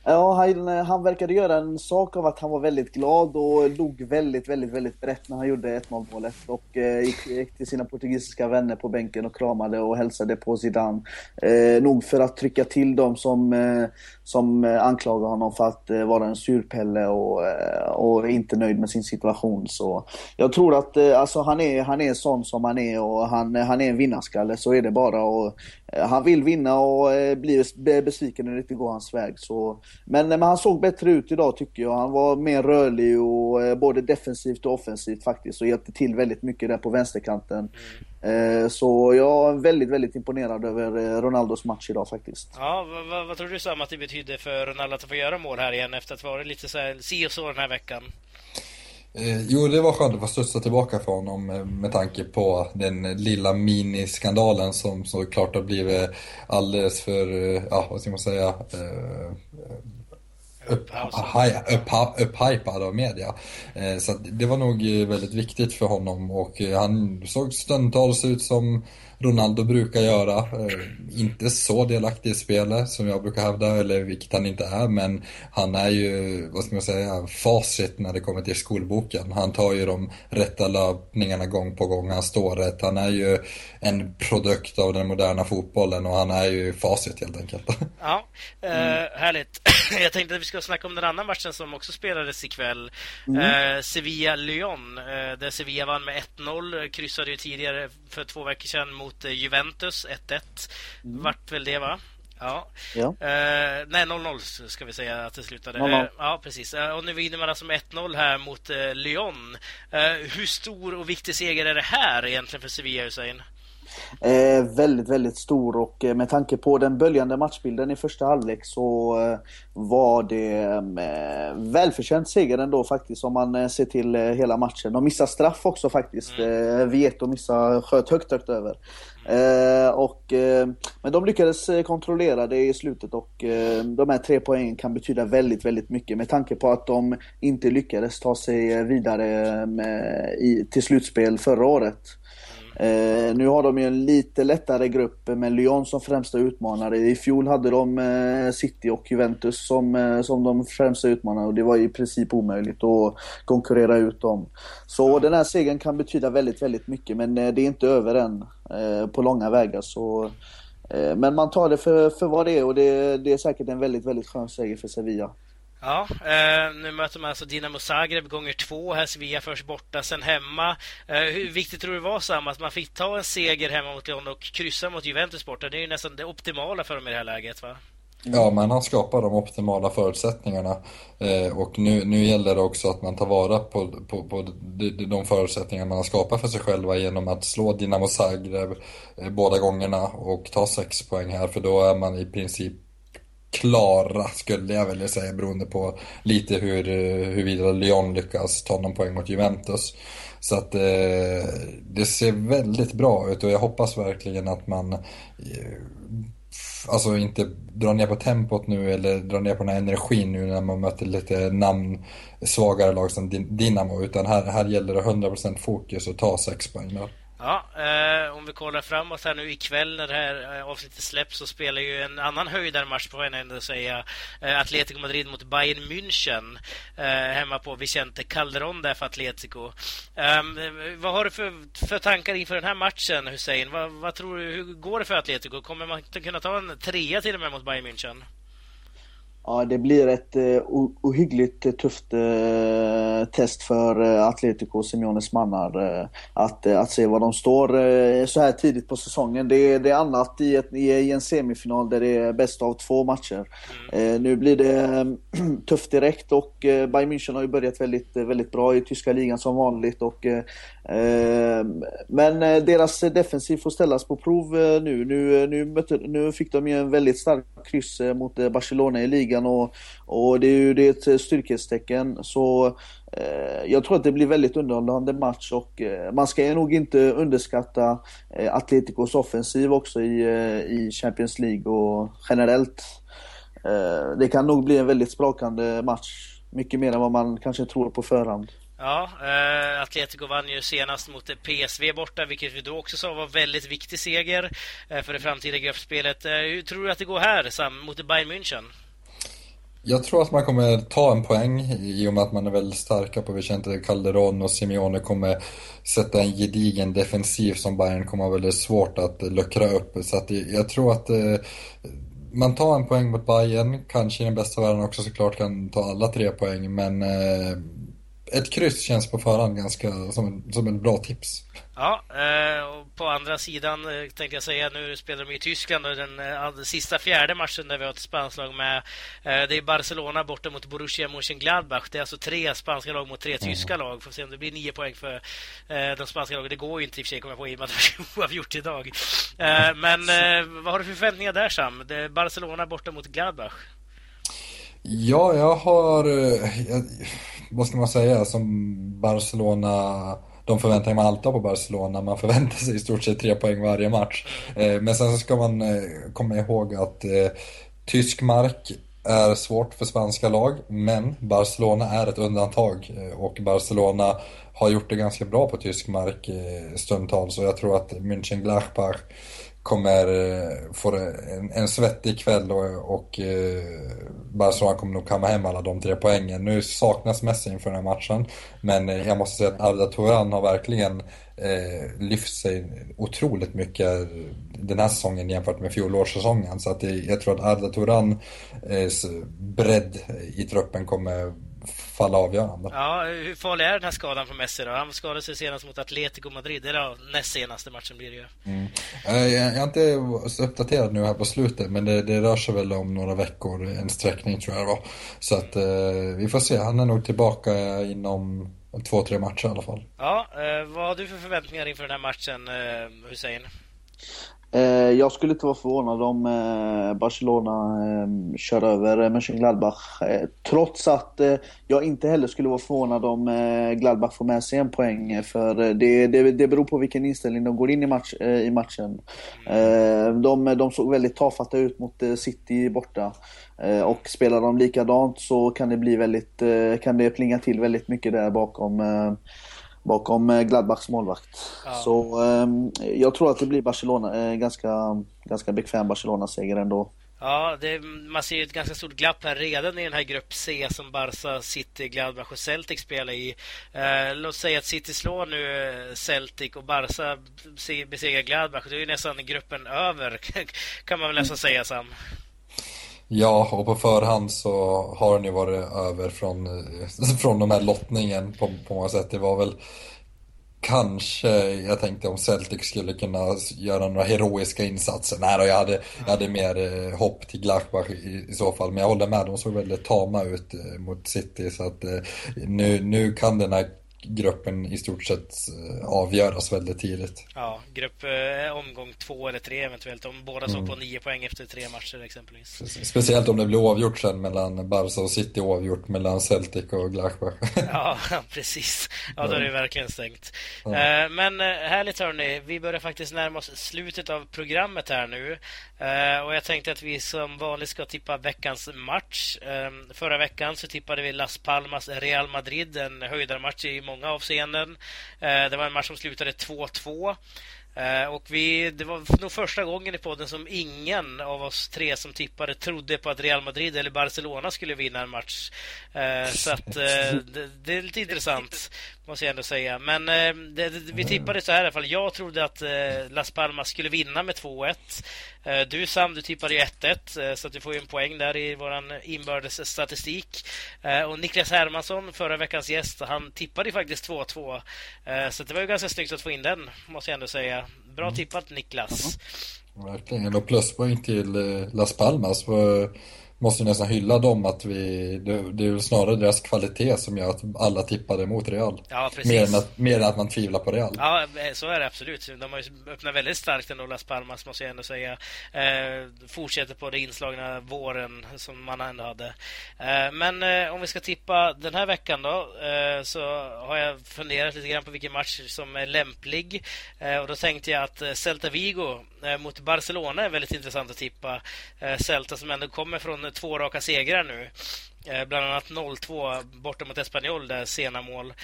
Ja, han, han verkade göra en sak av att han var väldigt glad och log väldigt, väldigt, väldigt brett när han gjorde 1-0 målet. Och eh, gick, gick, till sina portugisiska vänner på bänken och kramade och hälsade på Zidane. Eh, nog för att trycka till dem som, eh, som anklagar honom för att eh, vara en surpelle och, eh, och inte nöjd med sin situation. Så jag tror att eh, alltså, han, är, han är sån som han är och han, han är en vinnarskalle, så är det bara. Och, han vill vinna och blir besviken när det inte går hans väg. Så men, men, han såg bättre ut idag tycker jag. Han var mer rörlig och eh, både defensivt och offensivt faktiskt och hjälpte till väldigt mycket där på vänsterkanten. Mm. Eh, så jag är väldigt, väldigt imponerad över eh, Ronaldos match idag faktiskt. Ja, vad, vad tror du Sam att det betyder för Ronaldo att få göra mål här igen efter att ha varit lite så här si och så den här veckan? Eh, jo, det var skönt att få studsa tillbaka för honom med tanke på den lilla miniskandalen som såklart har blivit alldeles för, ja vad ska man säga, eh, upphypad av media. Eh, så det var nog väldigt viktigt för honom och han såg stundtals ut som Ronaldo brukar göra. Eh, inte så delaktig i spelet som jag brukar hävda, eller vilket han inte är, men han är ju, vad ska man säga, facit när det kommer till skolboken. Han tar ju de rätta löpningarna gång på gång, han står rätt. Han är ju en produkt av den moderna fotbollen och han är ju facit helt enkelt. Ja, eh, härligt. Jag tänkte att vi ska snacka om den andra matchen som också spelades ikväll. Mm. Eh, Sevilla-Lyon, eh, där Sevilla vann med 1-0. Kryssade ju tidigare för två veckor sedan mot mot eh, Juventus 1-1. Mm. Vart väl det va? Ja. ja. Uh, nej, 0-0 ska vi säga att det slutade. Uh, ja, precis. Uh, och nu vinner man alltså med 1-0 här mot Lyon. hur stor och viktig seger är det här egentligen för Sevilla, Hussein? Eh, väldigt, väldigt stor och eh, med tanke på den böljande matchbilden i första halvlek så eh, var det eh, välförtjänt seger ändå faktiskt om man eh, ser till eh, hela matchen. De missade straff också faktiskt. Mm. Eh, Vieto missade, sköt högt, högt över. Eh, och, men de lyckades kontrollera det i slutet och de här tre poängen kan betyda väldigt, väldigt mycket med tanke på att de inte lyckades ta sig vidare med, i, till slutspel förra året. Eh, nu har de ju en lite lättare grupp med Lyon som främsta utmanare. I fjol hade de eh, City och Juventus som, eh, som de främsta utmanarna och det var i princip omöjligt att konkurrera ut dem. Så den här segern kan betyda väldigt, väldigt mycket men eh, det är inte över än eh, på långa vägar. Så, eh, men man tar det för, för vad det är och det, det är säkert en väldigt, väldigt skön seger för Sevilla. Ja, eh, nu möter man alltså Dinamo Zagreb gånger två. Här Sevilla först borta, sen hemma. Eh, hur viktigt tror du det var Sam att man fick ta en seger hemma mot Lyon och kryssa mot Juventus borta? Det är ju nästan det optimala för dem i det här läget, va? Ja, man har skapat de optimala förutsättningarna eh, och nu, nu gäller det också att man tar vara på, på, på de, de förutsättningar man har skapat för sig själva genom att slå Dinamo Zagreb eh, båda gångerna och ta sex poäng här för då är man i princip klara skulle jag vilja säga beroende på lite hur, eh, huruvida Lyon lyckas ta någon poäng mot Juventus. Så att eh, det ser väldigt bra ut och jag hoppas verkligen att man eh, alltså inte drar ner på tempot nu eller drar ner på den här energin nu när man möter lite namn svagare lag som Dinamo utan här, här gäller det 100% fokus och ta sex poäng. Ja, eh, om vi kollar framåt här nu ikväll när det här eh, avsnittet släpps så spelar ju en annan höjdarmatch på en ändå säga eh, Atletico Madrid mot Bayern München eh, hemma på Vicente Calderon där för Atletico. Ehm, vad har du för, för tankar inför den här matchen Hussein? Vad, vad tror du, hur går det för Atletico? Kommer man kunna ta en trea till och med mot Bayern München? Ja, det blir ett uh, ohyggligt uh, tufft uh, test för uh, Atletico och Simeones mannar. Uh, att, att se var de står så här tidigt på säsongen. Det, det är annat i, ett, i, en semifinal där det är bäst av två matcher. Mm. nu blir det tufft direkt och Bayern München har ju börjat väldigt, väldigt bra i tyska ligan som vanligt. Och, Eh, men eh, deras defensiv får ställas på prov eh, nu. Nu, nu, mötte, nu fick de ju en väldigt stark kryss mot Barcelona i ligan och, och det är ju det är ett styrkhetstecken. Så eh, jag tror att det blir väldigt underhållande match och eh, man ska nog inte underskatta eh, Atleticos offensiv också i, eh, i Champions League och generellt. Eh, det kan nog bli en väldigt sprakande match. Mycket mer än vad man kanske tror på förhand. Ja, eh, Atletico vann ju senast mot PSV borta, vilket vi då också sa var väldigt viktig seger eh, för det framtida gruppspelet. Eh, hur tror du att det går här, Sam, mot Bayern München? Jag tror att man kommer ta en poäng i och med att man är väldigt starka på Vicente Calderon och Simeone kommer sätta en gedigen defensiv som Bayern kommer ha väldigt svårt att luckra upp. Så att jag tror att eh, man tar en poäng mot Bayern, kanske i den bästa världen också såklart kan ta alla tre poäng, men eh, ett kryss känns på förhand ganska som, en, som en bra tips. Ja, eh, och på andra sidan eh, tänkte jag säga, nu spelar de i Tyskland och den, eh, sista fjärde matchen där vi har ett spanskt lag med. Det är Barcelona borta mot Borussia Mönchengladbach. Det är alltså tre spanska lag mot tre mm. tyska lag. Får se om det blir nio poäng för de spanska lagen. Det går ju inte i och för sig, kommer jag på, i och med att det har gjort idag. Men vad har du för förväntningar där, Sam? Barcelona borta mot Gladbach. Ja, jag har, jag, vad ska man säga, som Barcelona de förväntningar man alltid har på Barcelona. Man förväntar sig i stort sett tre poäng varje match. Eh, men sen så ska man eh, komma ihåg att eh, tysk mark är svårt för spanska lag, men Barcelona är ett undantag och Barcelona har gjort det ganska bra på tysk mark stundtals Och jag tror att München-Gladbach kommer eh, få en, en svettig kväll och, och eh, Barcelona kommer nog kamma hem alla de tre poängen. Nu saknas Messi inför den här matchen, men eh, jag måste säga att Arda Turan har verkligen eh, lyft sig otroligt mycket den här säsongen jämfört med fjolårssäsongen. Så att det, jag tror att Arda Turans eh, bredd i truppen kommer falla avgörande. Ja, hur farlig är den här skadan för Messi då? Han skadade sig senast mot Atletico Madrid, eller ja, näst senaste matchen blir det ju. Mm. Jag, jag är inte så uppdaterad nu här på slutet, men det, det rör sig väl om några veckor, en sträckning tror jag det var. Så att eh, vi får se, han är nog tillbaka inom två, tre matcher i alla fall. Ja, eh, vad har du för förväntningar inför den här matchen, eh, Hussein? Eh, jag skulle inte vara förvånad om eh, Barcelona eh, kör över eh, Mönchengladbach. Eh, trots att eh, jag inte heller skulle vara förvånad om Gladbach får med sig en poäng. För det, det, det beror på vilken inställning de går in i, match, i matchen. De, de såg väldigt tafatta ut mot City borta. Och spelar de likadant så kan det bli väldigt, kan det plinga till väldigt mycket där bakom bakom eh, Gladbachs målvakt. Ja. Så eh, jag tror att det blir Barcelona, eh, ganska, ganska bekväm Barcelona-seger ändå. Ja, det, man ser ju ett ganska stort glapp här redan i den här grupp C som Barca, City, Gladbach och Celtic spelar i. Eh, låt säga att City slår nu eh, Celtic och Barca besegrar Gladbach. Då är ju nästan gruppen över, kan man väl nästan säga Sam. Ja, och på förhand så har den ju varit över från, från den här lottningen på, på många sätt. Det var väl kanske, jag tänkte om Celtic skulle kunna göra några heroiska insatser. Nej då, jag hade, jag hade mer eh, hopp till Gladbach i, i, så fall. Men jag håller med, de såg väldigt tama ut eh, mot City. Så att eh, nu, nu kan den här gruppen i stort sett eh, avgöras väldigt tidigt. Ja, grupp eh, omgång två eller tre eventuellt. Om båda mm. står på nio poäng efter tre matcher exempelvis. Speciellt om det blir oavgjort sen mellan Barca och City oavgjort mellan Celtic och Gladbach. ja, precis. Ja, då är det verkligen stängt. Ja. Eh, men eh, härligt hörni, vi börjar faktiskt närma oss slutet av programmet här nu. Och jag tänkte att vi som vanligt ska tippa veckans match. Förra veckan så tippade vi Las Palmas Real Madrid, en höjdarmatch i många avseenden. Eh, det var en match som slutade 2-2. Eh, och vi, det var nog första gången i podden som ingen av oss tre som tippade trodde på att Real Madrid eller Barcelona skulle vinna en match. Eh, så att eh, det, det är lite intressant måste jag ändå säga. Men eh, det, vi tippade så här i alla fall. Jag trodde att eh, Las Palmas skulle vinna med 2-1. Eh, du Sam, du tippade ju 1-1 så att du får ju en poäng där i våran inbördes statistik. och Niklas Hermansson, förra veckans gäst, han tippade ju faktiskt 2-2. så det var ju ganska snyggt att få in den, måste jag ändå säga. Bra mm. tippat Niklas. Verkligen, och pluspoäng till Las Palmas. För måste nästan hylla dem att vi, det, det är väl snarare deras kvalitet som gör att alla tippade mot Real. Ja, precis. Mer än, att, mer än att man tvivlar på Real. Ja, så är det absolut. De har ju öppnat väldigt starkt ändå, Las Palmas, måste jag ändå säga. Eh, fortsätter på det inslagna våren som man ändå hade. Eh, men eh, om vi ska tippa den här veckan då, eh, så har jag funderat lite grann på vilken match som är lämplig. Eh, och då tänkte jag att eh, Celta Vigo Eh, mot Barcelona är väldigt intressant att tippa. Eh, Celta som ändå kommer från två raka segrar nu. Eh, bland annat 0-2 borta mot Espanyol, där sena mål.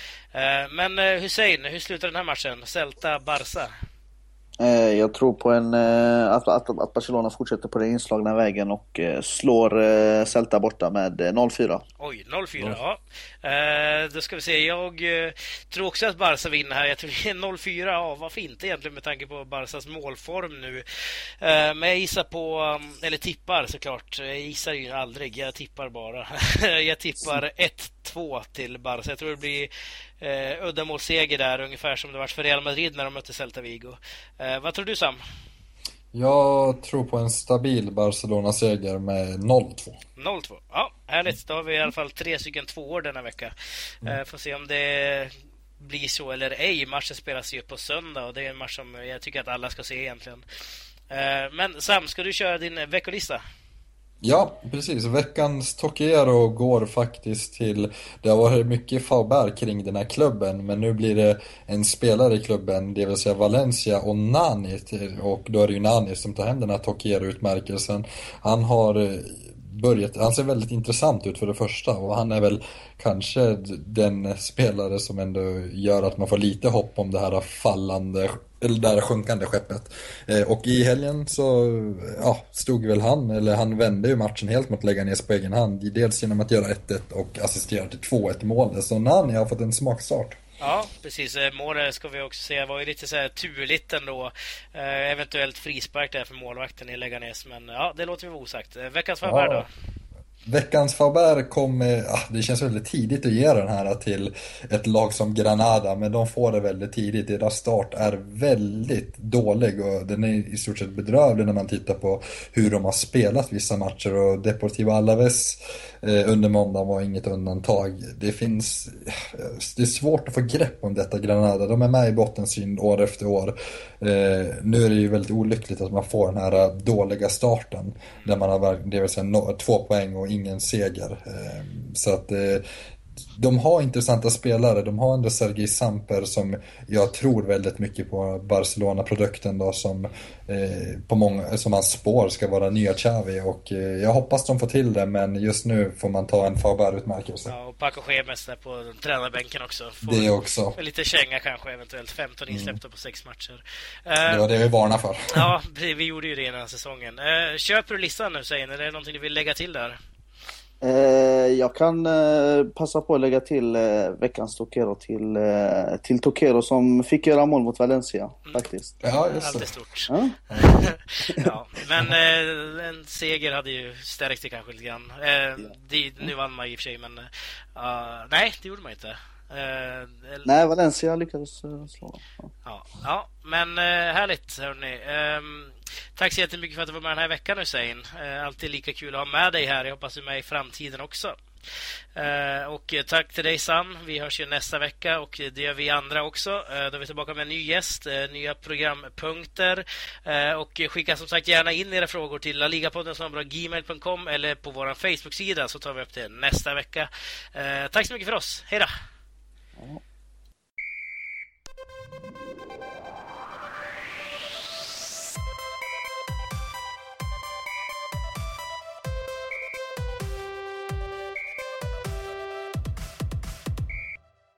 Men Hussein, hur slutar den här matchen? Celta-Barca? Eh, jag tror på en, eh, att, att, att, Barcelona fortsätter på den inslagna vägen och eh, slår Celta borta med 0-4. Oj, 0-4, mm. ja. Då ska vi se. Jag tror också att Barca vinner här. Jag tror det är 0-4. Ja, varför inte egentligen med tanke på Barcas målform nu. Men jag gissar på, um, eller tippar såklart. Jag gissar ju aldrig. Jag tippar bara. Jag tippar 1-2 till Barca. Jag tror det blir eh, uddamålsseger där, ungefär som det var för Real Madrid när de mötte Celta Vigo. Eh, vad tror du Sam? Jag tror på en stabil Barcelona-seger med 0-2. 0-2, ja härligt. Då har vi i alla fall tre stycken tvåor denna vecka. Mm. Eh, får se om det blir så eller ej. Matchen spelas ju på söndag och det är en match som jag tycker att alla ska se egentligen. Eh, men Sam, ska du köra din veckolista? Ja, precis. Veckans Tokiero går faktiskt till, det har varit mycket faubär kring den här klubben, men nu blir det en spelare i klubben, det vill säga Valencia och Nani, och då är det ju Nani som tar hem den här Tokiero-utmärkelsen. Han har eh, börjat, han ser väldigt intressant ut för det första och han är väl kanske den spelare som ändå gör att man får lite hopp om det här fallande eller det här sjunkande skeppet. Eh, och i helgen så ja, stod väl han, eller han vände ju matchen helt mot Leganes på egen hand. Dels genom att göra 1-1 och assistera till 2-1 målet. Så Nani har fått en smakstart. Ja, precis. Eh, målet ska vi också säga var ju lite så här turligt ändå. Eh, eventuellt frispark där för målvakten i Leganes, men ja, det låter vi vara osagt. Veckans förvärv ja. då? Veckans Faber kom, ah, det känns väldigt tidigt att ge den här till ett lag som Granada, men de får det väldigt tidigt. Deras start är väldigt dålig och den är i stort sett bedrövlig när man tittar på hur de har spelat vissa matcher och Deportivo Alaves eh, under måndagen var inget undantag. Det finns, eh, det är svårt att få grepp om detta Granada. De är med i bottensyn år efter år. Eh, nu är det ju väldigt olyckligt att man får den här dåliga starten där man har, det vill säga no, två poäng och ingen seger. Eh, så att eh, de har intressanta spelare. De har ändå Sergej Samper som jag tror väldigt mycket på Barcelona-produkten då som eh, på många, som hans spår ska vara nya Xavi och eh, jag hoppas de får till det men just nu får man ta en Faber-utmärkelse. Ja, och Paco Gemes där på tränarbänken också. Får det också. Lite känga kanske eventuellt. 15 mm. insläppta mm. på sex matcher. det var det vi varnade för. ja, vi gjorde ju det här säsongen. Köper du listan nu säger Är det någonting du vill lägga till där? Eh, jag kan eh, passa på att lägga till eh, veckans Tokero till, till Tokero som fick göra mål mot Valencia mm. faktiskt. Ja, just det. stort. Ja. ja. Men en seger hade ju stärkt det kanske lite grann. Det, nu vann man i och för sig, men uh, nej, det gjorde man inte. Eh, Nej, Valencia lyckades uh, slå. Ja. ja. Ja, men eh, härligt hörni. Eh, tack så jättemycket för att du var med den här veckan Hussein. Eh, alltid lika kul att ha med dig här. Jag hoppas du är med i framtiden också. Och tack till dig Sam. Vi hörs ju nästa vecka och det gör vi andra också. Då är vi tillbaka med en ny gäst, nya programpunkter. och skicka som sagt gärna in era frågor till laligapodden gmail.com eller på vår Facebook-sida så tar vi upp det nästa vecka. tack så mycket för oss. Hej då! お